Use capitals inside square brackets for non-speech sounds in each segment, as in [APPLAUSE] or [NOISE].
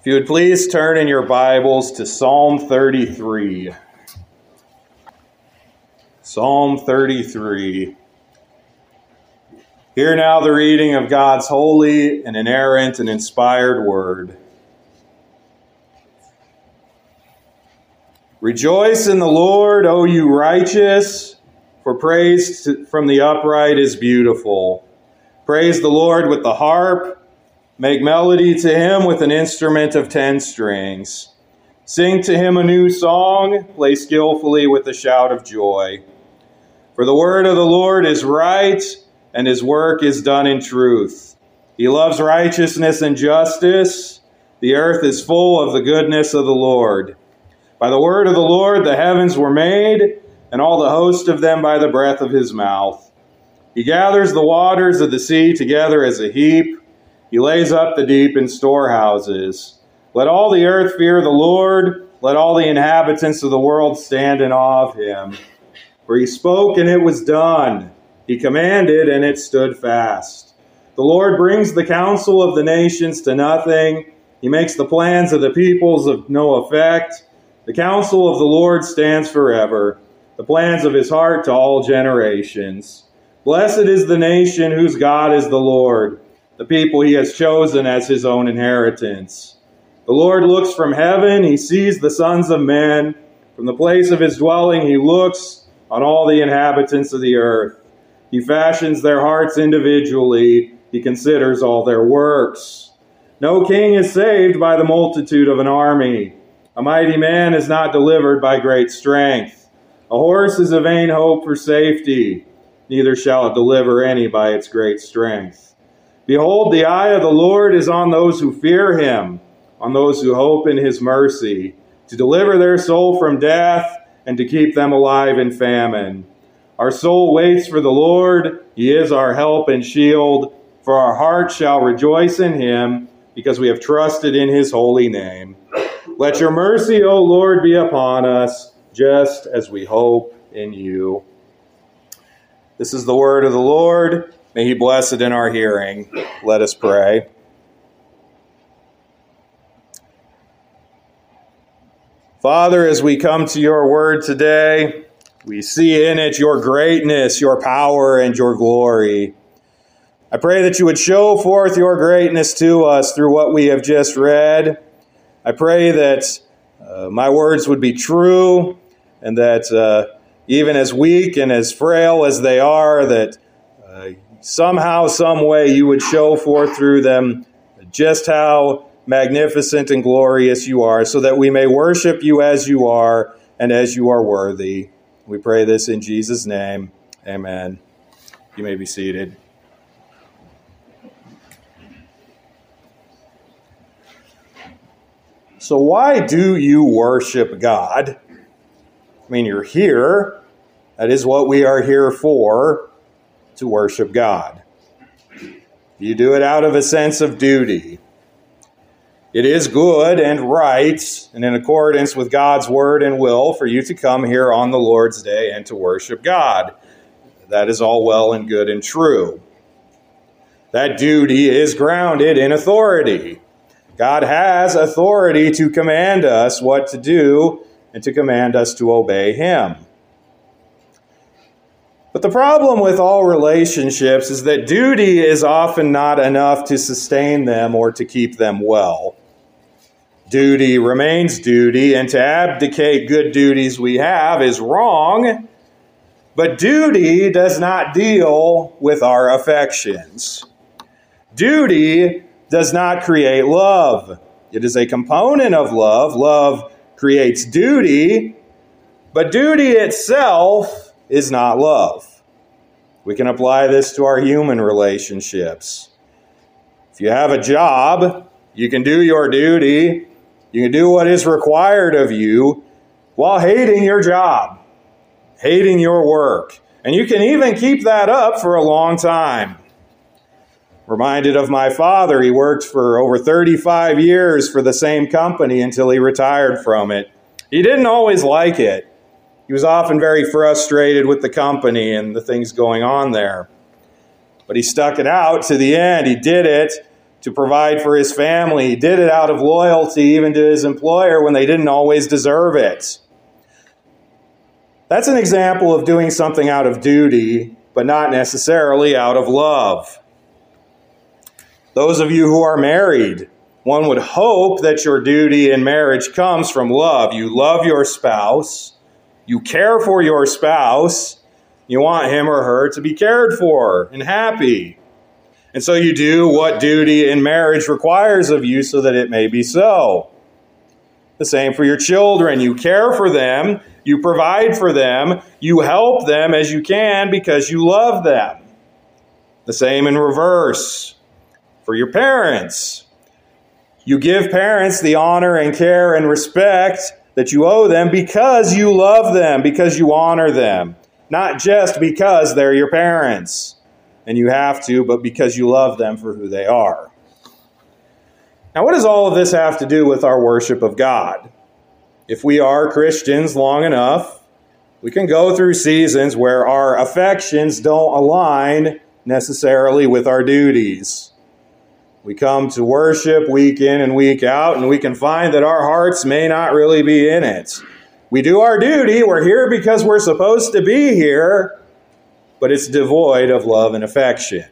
If you would please turn in your Bibles to Psalm 33. Psalm 33. Hear now the reading of God's holy and inerrant and inspired word. Rejoice in the Lord, O you righteous, for praise from the upright is beautiful. Praise the Lord with the harp Make melody to him with an instrument of ten strings. Sing to him a new song, play skillfully with a shout of joy. For the word of the Lord is right, and his work is done in truth. He loves righteousness and justice. The earth is full of the goodness of the Lord. By the word of the Lord the heavens were made, and all the host of them by the breath of his mouth. He gathers the waters of the sea together as a heap. He lays up the deep in storehouses. Let all the earth fear the Lord. Let all the inhabitants of the world stand in awe of him. For he spoke and it was done. He commanded and it stood fast. The Lord brings the counsel of the nations to nothing. He makes the plans of the peoples of no effect. The counsel of the Lord stands forever, the plans of his heart to all generations. Blessed is the nation whose God is the Lord the people he has chosen as his own inheritance. The Lord looks from heaven, he sees the sons of men. From the place of his dwelling, he looks on all the inhabitants of the earth. He fashions their hearts individually, he considers all their works. No king is saved by the multitude of an army. A mighty man is not delivered by great strength. A horse is a vain hope for safety, neither shall it deliver any by its great strength. Behold, the eye of the Lord is on those who fear him, on those who hope in his mercy, to deliver their soul from death and to keep them alive in famine. Our soul waits for the Lord. He is our help and shield. For our heart shall rejoice in him, because we have trusted in his holy name. Let your mercy, O Lord, be upon us, just as we hope in you. This is the word of the Lord. May He bless it in our hearing. Let us pray. Father, as we come to your word today, we see in it your greatness, your power, and your glory. I pray that you would show forth your greatness to us through what we have just read. I pray that uh, my words would be true and that uh, even as weak and as frail as they are, that uh, somehow, some way, you would show forth through them just how magnificent and glorious you are, so that we may worship you as you are and as you are worthy. We pray this in Jesus' name. Amen. You may be seated. So, why do you worship God? I mean, you're here. That is what we are here for to worship God. You do it out of a sense of duty. It is good and right and in accordance with God's word and will for you to come here on the Lord's day and to worship God. That is all well and good and true. That duty is grounded in authority. God has authority to command us what to do and to command us to obey Him. But the problem with all relationships is that duty is often not enough to sustain them or to keep them well. Duty remains duty, and to abdicate good duties we have is wrong. But duty does not deal with our affections. Duty does not create love. It is a component of love. Love creates duty, but duty itself is not love. We can apply this to our human relationships. If you have a job, you can do your duty, You can do what is required of you while hating your job, hating your work. And you can even keep that up for a long time. Reminded of my father, he worked for over 35 years for the same company until he retired from it. He didn't always like it. He was often very frustrated with the company and the things going on there. But he stuck it out to the end. He did it to provide for his family. He did it out of loyalty even to his employer when they didn't always deserve it. That's an example of doing something out of duty, but not necessarily out of love. Those of you who are married, one would hope that your duty in marriage comes from love. You love your spouse, you care for your spouse, you want him or her to be cared for and happy. And so you do what duty in marriage requires of you so that it may be so. The same for your children. You care for them, you provide for them, you help them as you can because you love them. The same in reverse for your parents. You give parents the honor and care and respect that you owe them because you love them, because you honor them, not just because they're your parents and you have to, but because you love them for who they are. Now, what does all of this have to do with our worship of God? If we are Christians long enough, we can go through seasons where our affections don't align necessarily with our duties. We come to worship week in and week out, and we can find that our hearts may not really be in it. We do our duty, we're here because we're supposed to be here, but it's devoid of love and affection.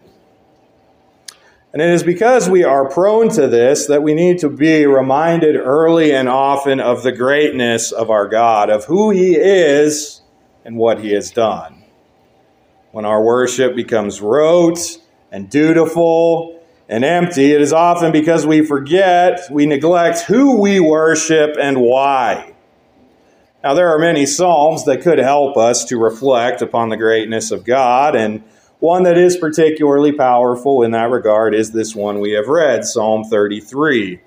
And it is because we are prone to this that we need to be reminded early and often of the greatness of our God, of who He is and what He has done. When our worship becomes rote and dutiful and empty, it is often because we forget, we neglect who we worship and why. Now, there are many Psalms that could help us to reflect upon the greatness of God, and one that is particularly powerful in that regard is this one we have read, Psalm 33.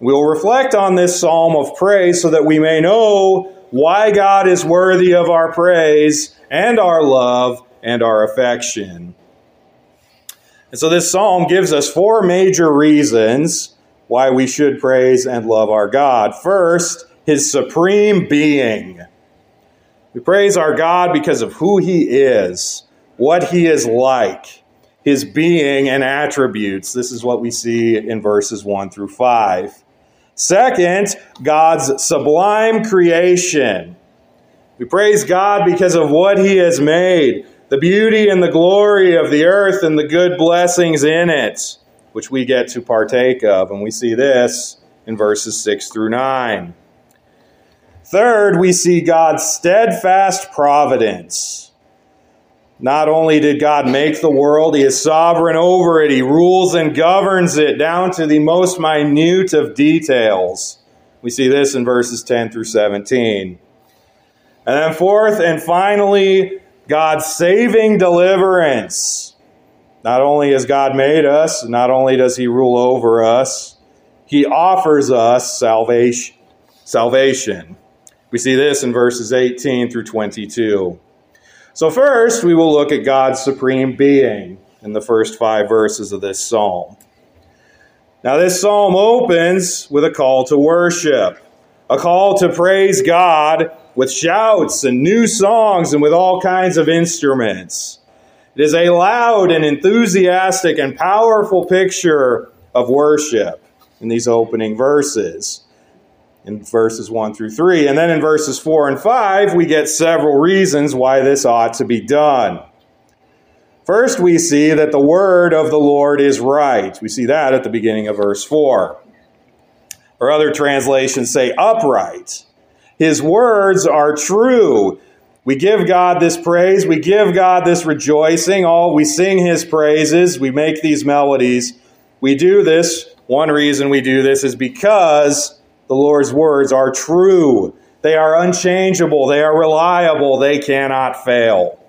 We'll reflect on this psalm of praise so that we may know why God is worthy of our praise and our love and our affection. And so this psalm gives us four major reasons why we should praise and love our God. First, his supreme being. We praise our God because of who he is what he is like, his being and attributes. This is what we see in verses 1 through 5. Second, God's sublime creation. We praise God because of what he has made, the beauty and the glory of the earth and the good blessings in it, which we get to partake of. And we see this in verses 6 through 9. Third, we see God's steadfast providence. Not only did God make the world, He is sovereign over it. He rules and governs it down to the most minute of details. We see this in verses 10 through 17. And then, fourth and finally, God's saving deliverance. Not only has God made us, not only does He rule over us, He offers us salvation. Salvation. We see this in verses 18 through 22. So, first, we will look at God's supreme being in the first five verses of this psalm. Now, this psalm opens with a call to worship, a call to praise God with shouts and new songs and with all kinds of instruments. It is a loud and enthusiastic and powerful picture of worship in these opening verses in verses 1 through 3. And then in verses 4 and 5, we get several reasons why this ought to be done. First, we see that the word of the Lord is right. We see that at the beginning of verse 4. Or other translations say upright. His words are true. We give God this praise, we give God this rejoicing. All we sing his praises, we make these melodies. We do this. One reason we do this is because the Lord's words are true. They are unchangeable. They are reliable. They cannot fail.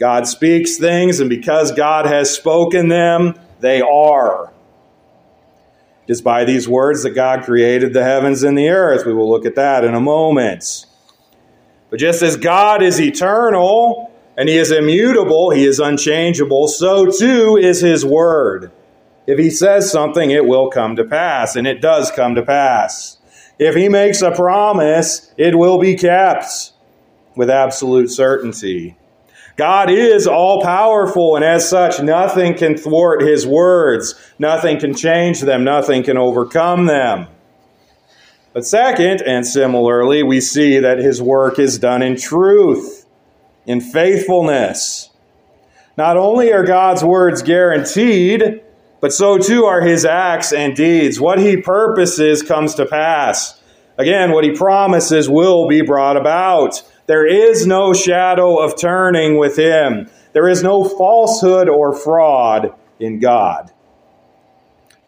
God speaks things, and because God has spoken them, they are. It is by these words that God created the heavens and the earth. We will look at that in a moment. But just as God is eternal and he is immutable, he is unchangeable, so too is his word. If he says something, it will come to pass, and it does come to pass. If he makes a promise, it will be kept with absolute certainty. God is all powerful, and as such, nothing can thwart his words, nothing can change them, nothing can overcome them. But second, and similarly, we see that his work is done in truth, in faithfulness. Not only are God's words guaranteed, but so too are his acts and deeds. What he purposes comes to pass. Again, what he promises will be brought about. There is no shadow of turning with him. There is no falsehood or fraud in God.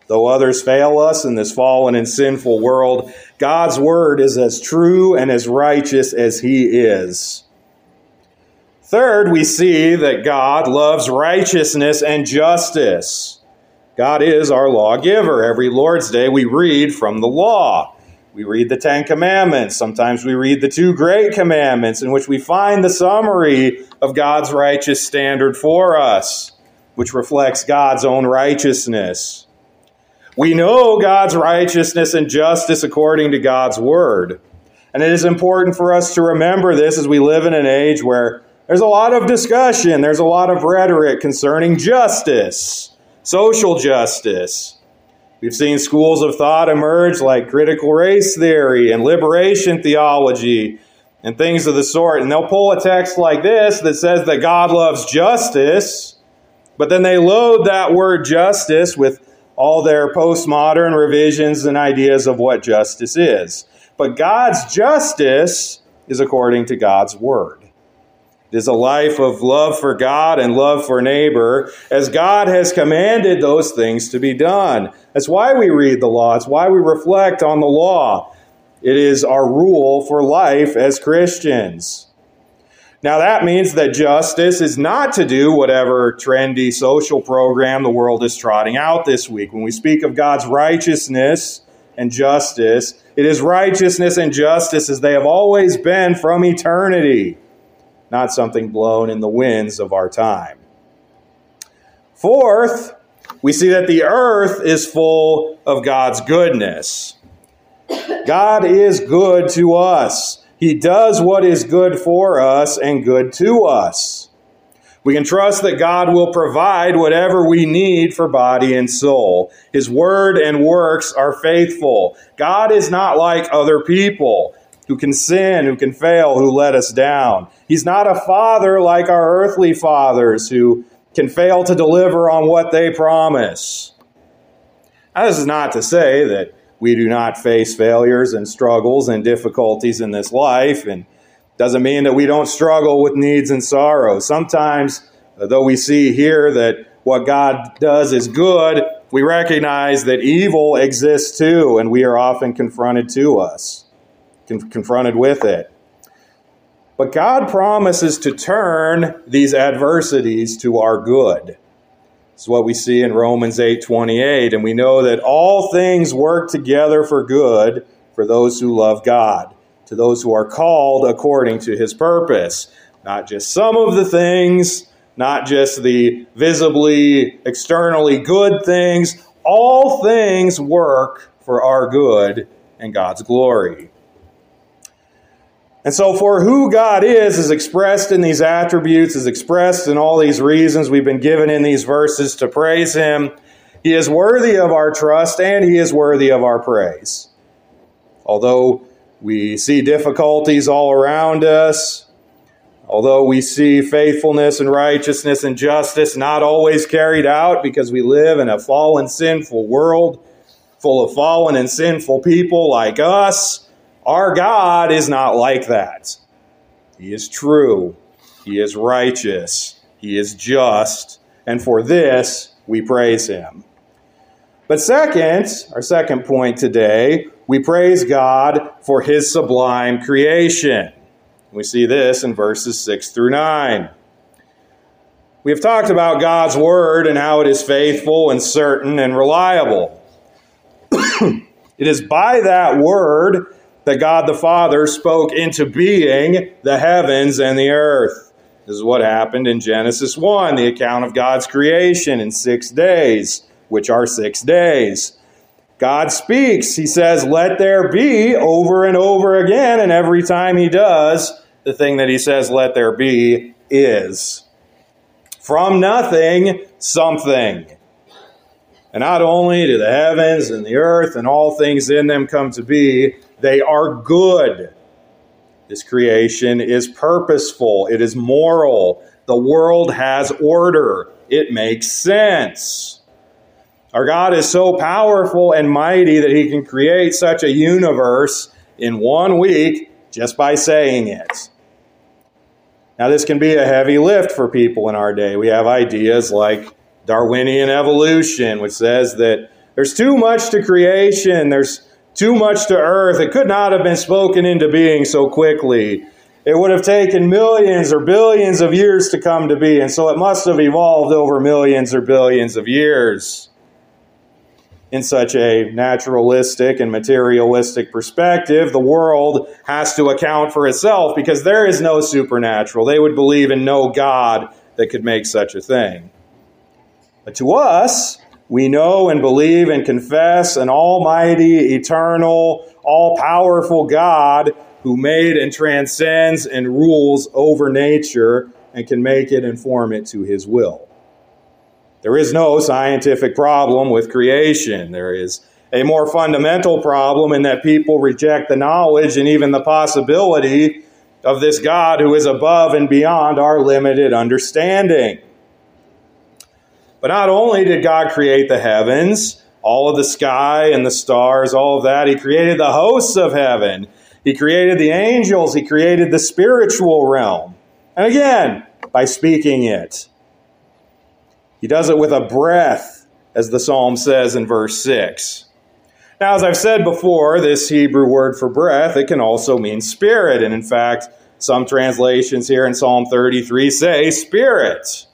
Though others fail us in this fallen and sinful world, God's word is as true and as righteous as he is. Third, we see that God loves righteousness and justice. God is our lawgiver. Every Lord's Day we read from the law. We read the Ten Commandments. Sometimes we read the two great commandments, in which we find the summary of God's righteous standard for us, which reflects God's own righteousness. We know God's righteousness and justice according to God's word. And it is important for us to remember this as we live in an age where there's a lot of discussion, there's a lot of rhetoric concerning justice, social justice. We've seen schools of thought emerge like critical race theory and liberation theology and things of the sort. And they'll pull a text like this that says that God loves justice, but then they load that word justice with all their postmodern revisions and ideas of what justice is. But God's justice is according to God's word. It is a life of love for God and love for neighbor, as God has commanded those things to be done. That's why we read the law. It's why we reflect on the law. It is our rule for life as Christians. Now, that means that justice is not to do whatever trendy social program the world is trotting out this week. When we speak of God's righteousness and justice, it is righteousness and justice as they have always been from eternity not something blown in the winds of our time. Fourth, we see that the earth is full of God's goodness. God is good to us. He does what is good for us and good to us. We can trust that God will provide whatever we need for body and soul. His word and works are faithful. God is not like other people who can sin, who can fail, who let us down. He's not a father like our earthly fathers who can fail to deliver on what they promise. Now, this is not to say that we do not face failures and struggles and difficulties in this life, and doesn't mean that we don't struggle with needs and sorrows. Sometimes, though we see here that what God does is good, we recognize that evil exists too, and we are often confronted to us confronted with it. But God promises to turn these adversities to our good. It's what we see in Romans 8:28 and we know that all things work together for good for those who love God, to those who are called according to his purpose. Not just some of the things, not just the visibly externally good things, all things work for our good and God's glory. And so, for who God is, is expressed in these attributes, is expressed in all these reasons we've been given in these verses to praise Him. He is worthy of our trust and He is worthy of our praise. Although we see difficulties all around us, although we see faithfulness and righteousness and justice not always carried out because we live in a fallen, sinful world full of fallen and sinful people like us our God is not like that. He is true, He is righteous, He is just, and for this we praise Him. But second, our second point today, we praise God for His sublime creation. We see this in verses 6 through 9. We have talked about God's Word and how it is faithful and certain and reliable. [CLEARS THROAT] it is by that word that God the Father spoke into being the heavens and the earth. This is what happened in Genesis 1, the account of God's creation in six days, which are six days. God speaks. He says, Let there be, over and over again. And every time he does, the thing that he says, Let there be, is. From nothing, something. And not only do the heavens and the earth and all things in them come to be, they are good. This creation is purposeful, it is moral. The world has order, it makes sense. Our God is so powerful and mighty that he can create such a universe in one week just by saying it. Now, this can be a heavy lift for people in our day. We have ideas like Darwinian evolution, which says that there's too much to creation, there's too much to earth. It could not have been spoken into being so quickly. It would have taken millions or billions of years to come to be, and so it must have evolved over millions or billions of years in such a naturalistic and materialistic perspective, the world has to account for itself because there is no supernatural. They would believe in no God that could make such a thing. But to us, we know and believe and confess an almighty, eternal, all powerful God who made and transcends and rules over nature and can make it and form it to his will. There is no scientific problem with creation. There is a more fundamental problem in that people reject the knowledge and even the possibility of this God who is above and beyond our limited understanding. But not only did God create the heavens, all of the sky and the stars, all of that, He created the hosts of heaven. He created the angels. He created the spiritual realm. And again, by speaking it. He does it with a breath, as the psalm says in verse 6. Now, as I've said before, this Hebrew word for breath, it can also mean spirit. And in fact, some translations here in Psalm 33 say spirit.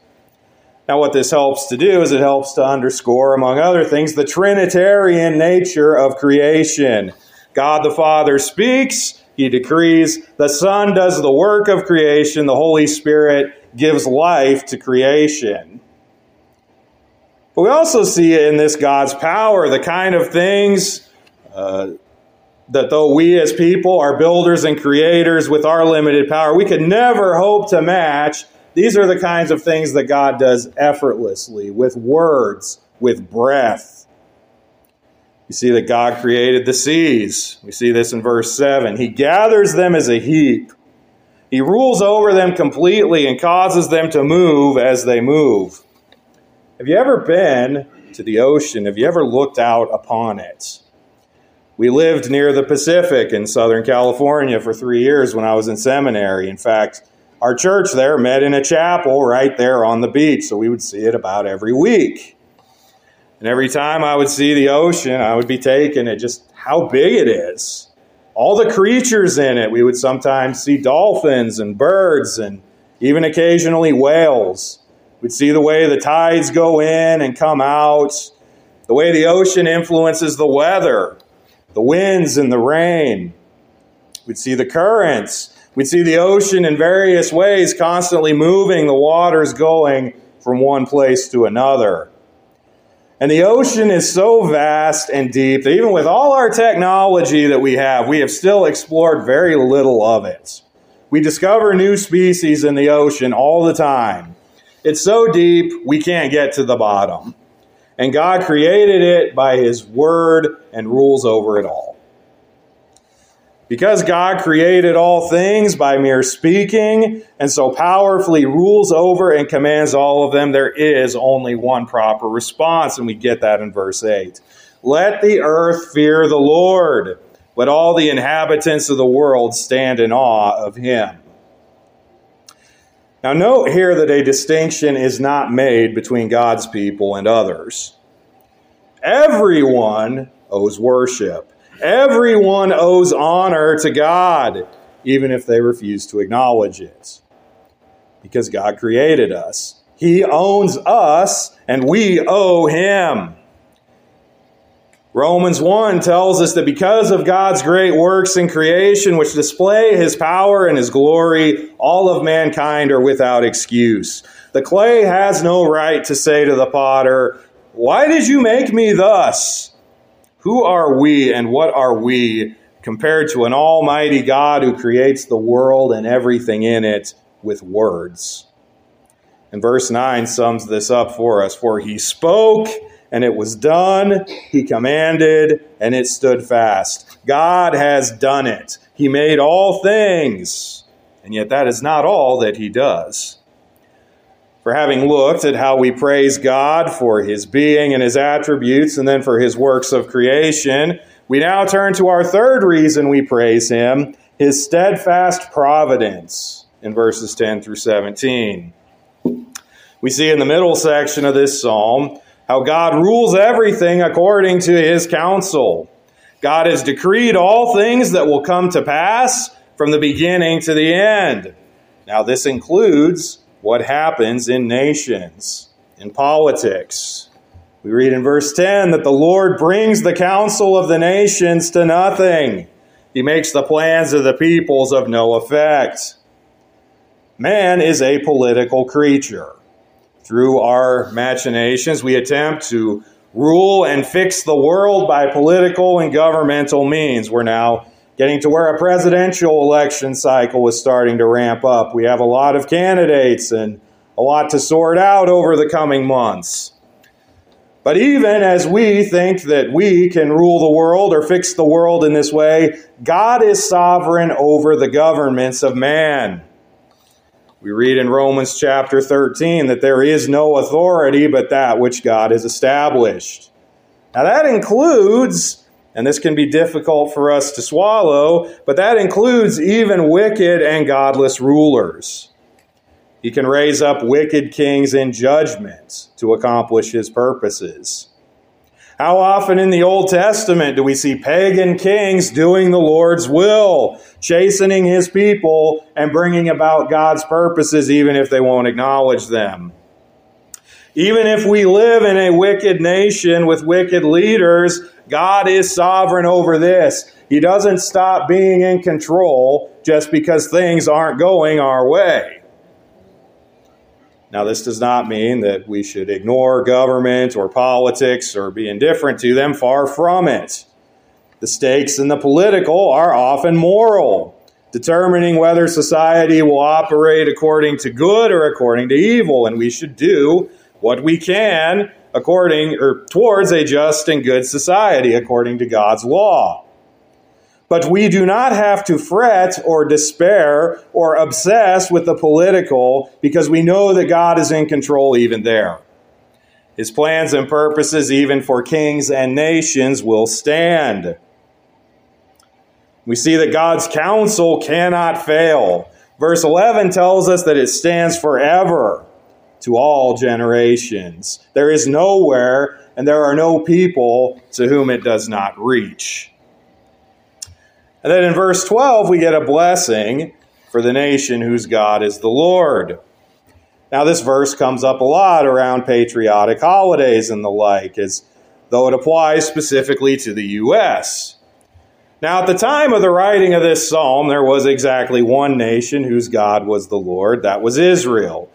Now, what this helps to do is it helps to underscore, among other things, the Trinitarian nature of creation. God the Father speaks, He decrees, the Son does the work of creation, the Holy Spirit gives life to creation. But we also see in this God's power the kind of things uh, that though we as people are builders and creators with our limited power, we could never hope to match. These are the kinds of things that God does effortlessly with words, with breath. You see that God created the seas. We see this in verse 7. He gathers them as a heap. He rules over them completely and causes them to move as they move. Have you ever been to the ocean? Have you ever looked out upon it? We lived near the Pacific in Southern California for three years when I was in seminary. In fact, our church there met in a chapel right there on the beach, so we would see it about every week. And every time I would see the ocean, I would be taken at just how big it is. All the creatures in it. We would sometimes see dolphins and birds and even occasionally whales. We'd see the way the tides go in and come out, the way the ocean influences the weather, the winds and the rain. We'd see the currents. We'd see the ocean in various ways constantly moving, the waters going from one place to another. And the ocean is so vast and deep that even with all our technology that we have, we have still explored very little of it. We discover new species in the ocean all the time. It's so deep, we can't get to the bottom. And God created it by His Word and rules over it all. Because God created all things by mere speaking and so powerfully rules over and commands all of them, there is only one proper response, and we get that in verse 8. Let the earth fear the Lord. Let all the inhabitants of the world stand in awe of him. Now, note here that a distinction is not made between God's people and others. Everyone owes worship, everyone owes honor to God, even if they refuse to acknowledge it. Because God created us, He owns us, and we owe Him. Romans 1 tells us that because of God's great works in creation, which display his power and his glory, all of mankind are without excuse. The clay has no right to say to the potter, Why did you make me thus? Who are we and what are we compared to an almighty God who creates the world and everything in it with words? And verse 9 sums this up for us. For he spoke and it was done. He commanded, and it stood fast. God has done it. He made all things, and yet that is not all that He does. For having looked at how we praise God for His being and His attributes, and then for His works of creation, we now turn to our third reason we praise Him His steadfast providence in verses 10 through 17. We see in the middle section of this psalm how God rules everything according to his counsel. God has decreed all things that will come to pass from the beginning to the end. Now, this includes what happens in nations, in politics. We read in verse 10 that the Lord brings the counsel of the nations to nothing. He makes the plans of the peoples of no effect. Man is a political creature. Through our machinations, we attempt to rule and fix the world by political and governmental means. We're now getting to where a presidential election cycle is starting to ramp up. We have a lot of candidates and a lot to sort out over the coming months. But even as we think that we can rule the world or fix the world in this way, God is sovereign over the governments of man. We read in Romans chapter 13 that there is no authority but that which God has established. Now, that includes, and this can be difficult for us to swallow, but that includes even wicked and godless rulers. He can raise up wicked kings in judgment to accomplish his purposes. How often in the Old Testament do we see pagan kings doing the Lord's will, chastening his people and bringing about God's purposes even if they won't acknowledge them? Even if we live in a wicked nation with wicked leaders, God is sovereign over this. He doesn't stop being in control just because things aren't going our way. Now, this does not mean that we should ignore government or politics or be indifferent to them. Far from it. The stakes in the political are often moral, determining whether society will operate according to good or according to evil, and we should do what we can according or towards a just and good society according to God's law. But we do not have to fret or despair or obsess with the political because we know that God is in control even there. His plans and purposes, even for kings and nations, will stand. We see that God's counsel cannot fail. Verse 11 tells us that it stands forever to all generations. There is nowhere and there are no people to whom it does not reach. And then in verse 12, we get a blessing for the nation whose God is the Lord. Now, this verse comes up a lot around patriotic holidays and the like, as though it applies specifically to the U.S. Now, at the time of the writing of this psalm, there was exactly one nation whose God was the Lord. That was Israel.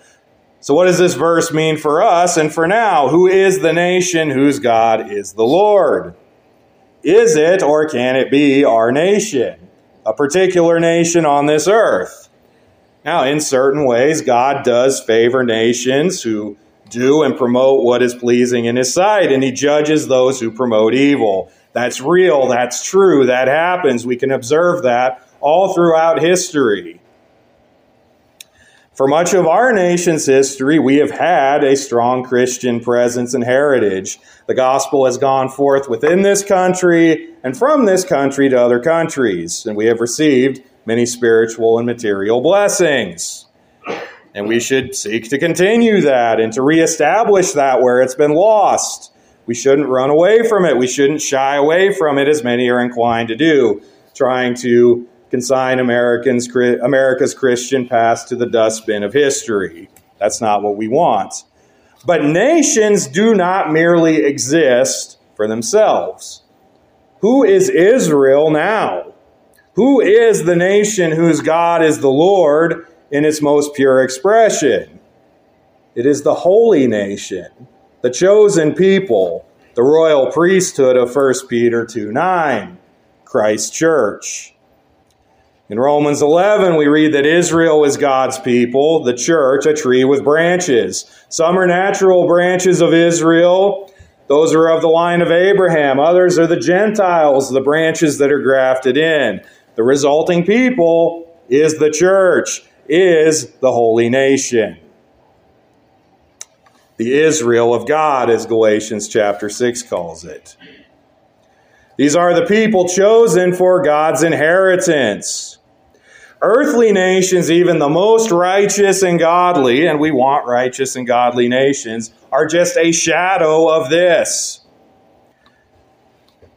So, what does this verse mean for us and for now? Who is the nation whose God is the Lord? Is it or can it be our nation? A particular nation on this earth? Now, in certain ways, God does favor nations who do and promote what is pleasing in His sight, and He judges those who promote evil. That's real, that's true, that happens. We can observe that all throughout history. For much of our nation's history, we have had a strong Christian presence and heritage. The gospel has gone forth within this country and from this country to other countries, and we have received many spiritual and material blessings. And we should seek to continue that and to reestablish that where it's been lost. We shouldn't run away from it. We shouldn't shy away from it as many are inclined to do, trying to consign Americans, America's Christian past to the dustbin of history. That's not what we want. But nations do not merely exist for themselves. Who is Israel now? Who is the nation whose God is the Lord in its most pure expression? It is the holy nation, the chosen people, the royal priesthood of 1 Peter 2 9, Christ's church. In Romans 11, we read that Israel is God's people, the church, a tree with branches. Some are natural branches of Israel. Those are of the line of Abraham. Others are the Gentiles, the branches that are grafted in. The resulting people is the church, is the holy nation. The Israel of God, as Galatians chapter 6 calls it. These are the people chosen for God's inheritance. Earthly nations, even the most righteous and godly, and we want righteous and godly nations, are just a shadow of this.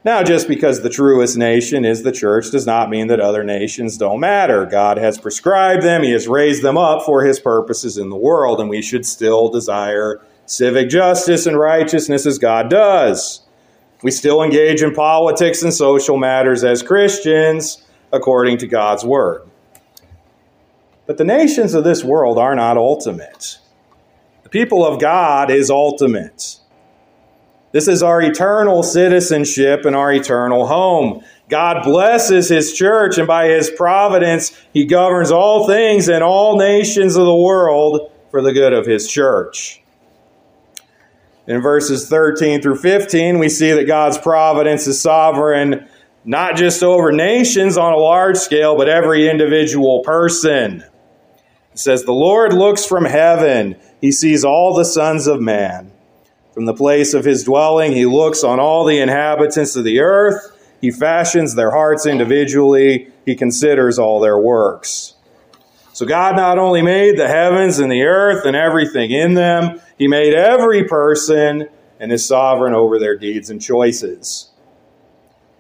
Now, just because the truest nation is the church does not mean that other nations don't matter. God has prescribed them, He has raised them up for His purposes in the world, and we should still desire civic justice and righteousness as God does. We still engage in politics and social matters as Christians according to God's Word. But the nations of this world are not ultimate. The people of God is ultimate. This is our eternal citizenship and our eternal home. God blesses His church, and by His providence, He governs all things and all nations of the world for the good of His church. In verses 13 through 15, we see that God's providence is sovereign not just over nations on a large scale, but every individual person. It says, The Lord looks from heaven, he sees all the sons of man. From the place of his dwelling, he looks on all the inhabitants of the earth. He fashions their hearts individually, he considers all their works. So God not only made the heavens and the earth and everything in them, he made every person and is sovereign over their deeds and choices.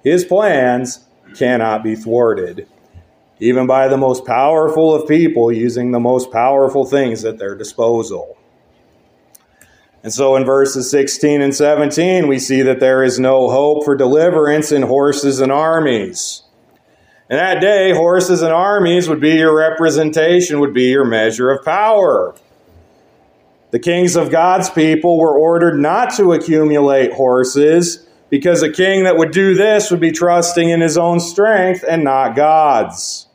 His plans cannot be thwarted even by the most powerful of people using the most powerful things at their disposal. And so in verses 16 and 17, we see that there is no hope for deliverance in horses and armies. In that day, horses and armies would be your representation, would be your measure of power. The kings of God's people were ordered not to accumulate horses because a king that would do this would be trusting in his own strength and not God's.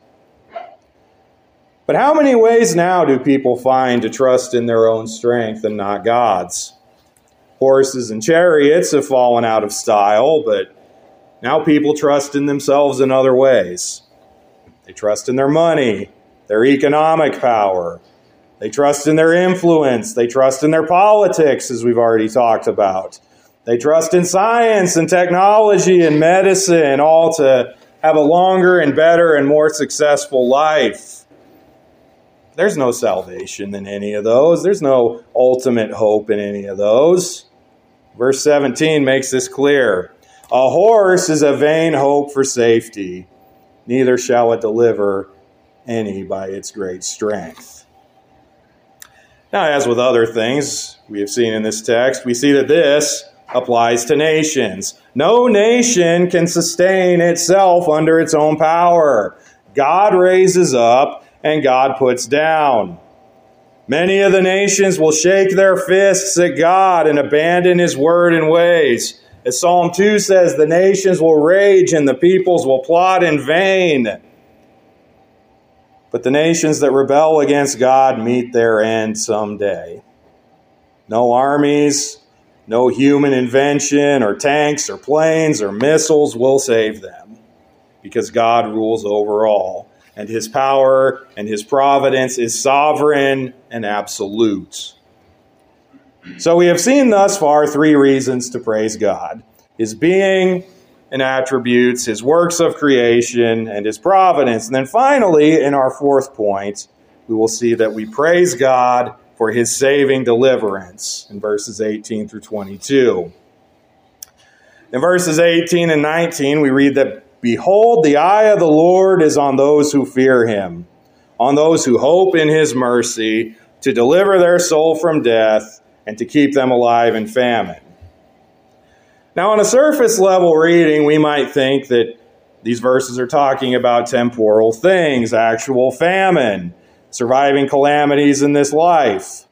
But how many ways now do people find to trust in their own strength and not God's? Horses and chariots have fallen out of style, but now people trust in themselves in other ways. They trust in their money, their economic power. They trust in their influence. They trust in their politics, as we've already talked about. They trust in science and technology and medicine, all to have a longer and better and more successful life. There's no salvation in any of those. There's no ultimate hope in any of those. Verse 17 makes this clear. A horse is a vain hope for safety, neither shall it deliver any by its great strength. Now, as with other things we have seen in this text, we see that this applies to nations. No nation can sustain itself under its own power. God raises up and God puts down. Many of the nations will shake their fists at God and abandon his word and ways. As Psalm 2 says, the nations will rage and the peoples will plot in vain. But the nations that rebel against God meet their end someday. No armies, no human invention, or tanks, or planes, or missiles will save them because God rules over all and his power and his providence is sovereign and absolute. So we have seen thus far three reasons to praise God his being and attributes, his works of creation, and his providence. And then finally, in our fourth point, we will see that we praise God for his saving deliverance in verses 18 through 22. In verses 18 and 19, we read that Behold, the eye of the Lord is on those who fear him, on those who hope in his mercy, to deliver their soul from death and to keep them alive in famine. Now, on a surface level reading, we might think that these verses are talking about temporal things, actual famine, surviving calamities in this life.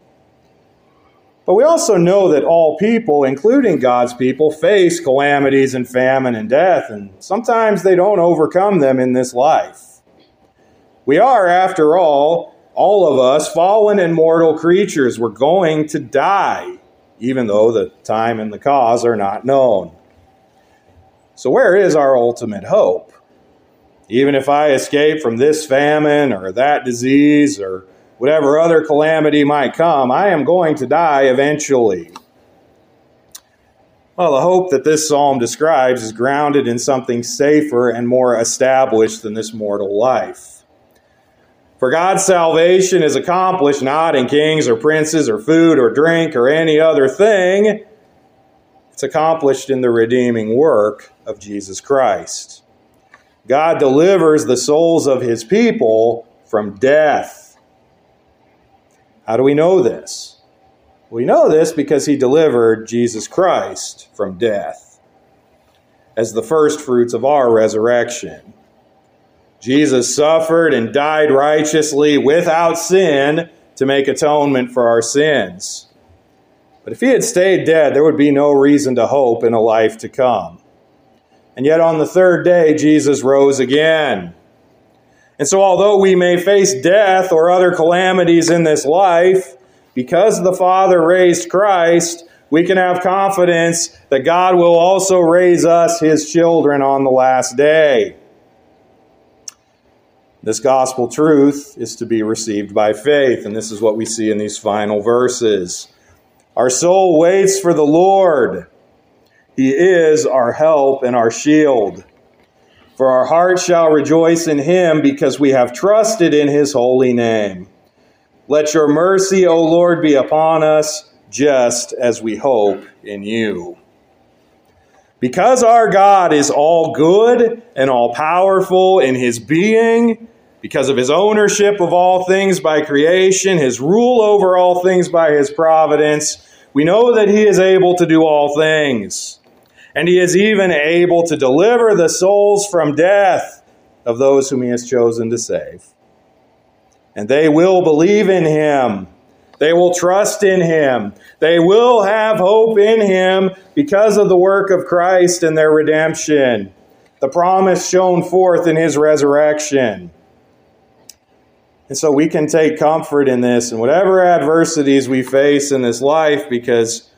But we also know that all people, including God's people, face calamities and famine and death, and sometimes they don't overcome them in this life. We are, after all, all of us, fallen and mortal creatures. We're going to die, even though the time and the cause are not known. So, where is our ultimate hope? Even if I escape from this famine or that disease or whatever other calamity might come, I am going to die eventually. Well, the hope that this psalm describes is grounded in something safer and more established than this mortal life. For God's salvation is accomplished not in kings or princes or food or drink or any other thing. It's accomplished in the redeeming work of Jesus Christ. God delivers the souls of his people from death how do we know this? We know this because he delivered Jesus Christ from death as the first fruits of our resurrection. Jesus suffered and died righteously without sin to make atonement for our sins. But if he had stayed dead, there would be no reason to hope in a life to come. And yet on the third day, Jesus rose again. And so, although we may face death or other calamities in this life, because the Father raised Christ, we can have confidence that God will also raise us, his children, on the last day. This gospel truth is to be received by faith, and this is what we see in these final verses. Our soul waits for the Lord. He is our help and our shield. For our heart shall rejoice in him because we have trusted in his holy name. Let your mercy, O Lord, be upon us, just as we hope in you. Because our God is all good and all powerful in his being, because of his ownership of all things by creation, his rule over all things by his providence, we know that he is able to do all things and he is even able to deliver the souls from death of those whom he has chosen to save. And they will believe in him. They will trust in him. They will have hope in him because of the work of Christ and their redemption, the promise shown forth in his resurrection. And so we can take comfort in this and whatever adversities we face in this life because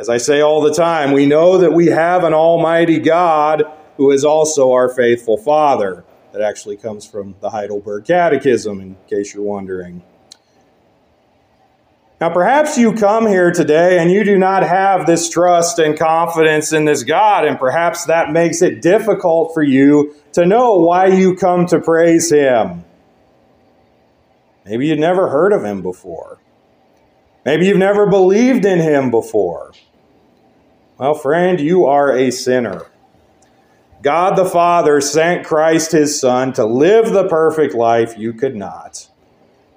as I say all the time, we know that we have an Almighty God who is also our faithful Father. That actually comes from the Heidelberg Catechism, in case you're wondering. Now, perhaps you come here today and you do not have this trust and confidence in this God, and perhaps that makes it difficult for you to know why you come to praise Him. Maybe you've never heard of Him before. Maybe you've never believed in Him before. Well, friend, you are a sinner. God the Father sent Christ his Son to live the perfect life you could not,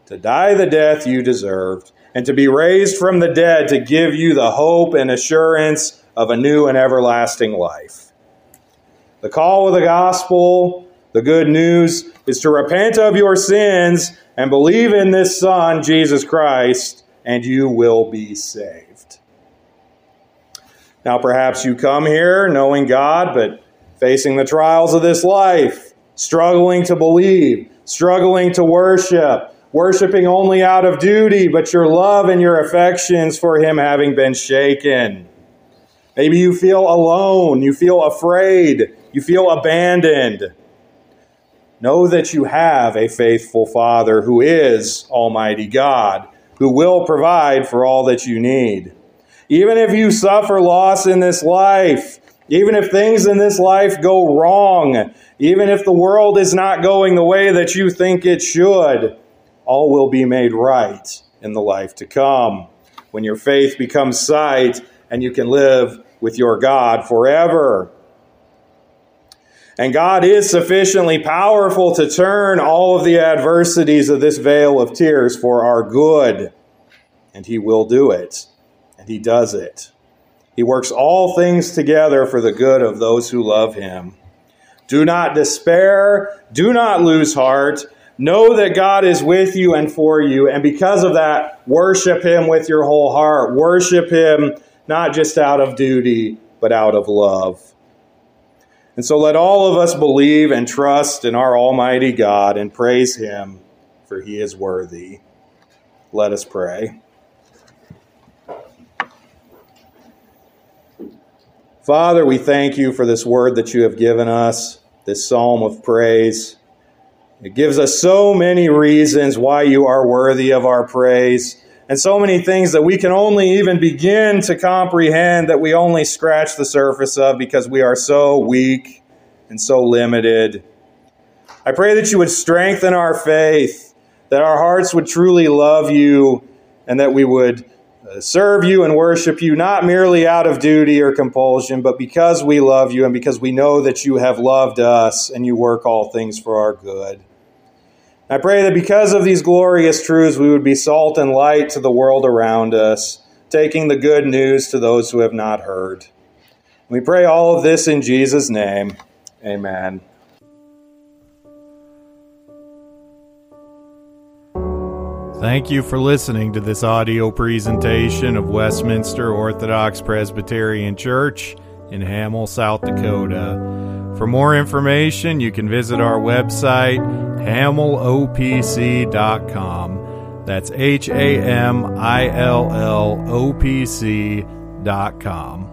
to die the death you deserved, and to be raised from the dead to give you the hope and assurance of a new and everlasting life. The call of the gospel, the good news, is to repent of your sins and believe in this Son, Jesus Christ, and you will be saved. Now, perhaps you come here knowing God, but facing the trials of this life, struggling to believe, struggling to worship, worshiping only out of duty, but your love and your affections for Him having been shaken. Maybe you feel alone, you feel afraid, you feel abandoned. Know that you have a faithful Father who is Almighty God, who will provide for all that you need. Even if you suffer loss in this life, even if things in this life go wrong, even if the world is not going the way that you think it should, all will be made right in the life to come when your faith becomes sight and you can live with your God forever. And God is sufficiently powerful to turn all of the adversities of this vale of tears for our good, and He will do it and he does it. He works all things together for the good of those who love him. Do not despair. Do not lose heart. Know that God is with you and for you. And because of that, worship him with your whole heart. Worship him not just out of duty, but out of love. And so let all of us believe and trust in our Almighty God and praise him, for he is worthy. Let us pray. Father, we thank you for this word that you have given us, this psalm of praise. It gives us so many reasons why you are worthy of our praise, and so many things that we can only even begin to comprehend that we only scratch the surface of because we are so weak and so limited. I pray that you would strengthen our faith, that our hearts would truly love you, and that we would Uh, serve you and worship you not merely out of duty or compulsion, but because we love you and because we know that you have loved us and you work all things for our good. I pray that because of these glorious truths, we would be salt and light to the world around us, taking the good news to those who have not heard. We pray all of this in Jesus' name. Amen. Thank you for listening to this audio presentation of Westminster Orthodox Presbyterian Church in Hamill, South Dakota. For more information, you can visit our website, hamillopc.com. That's H A M I L L O P C.com.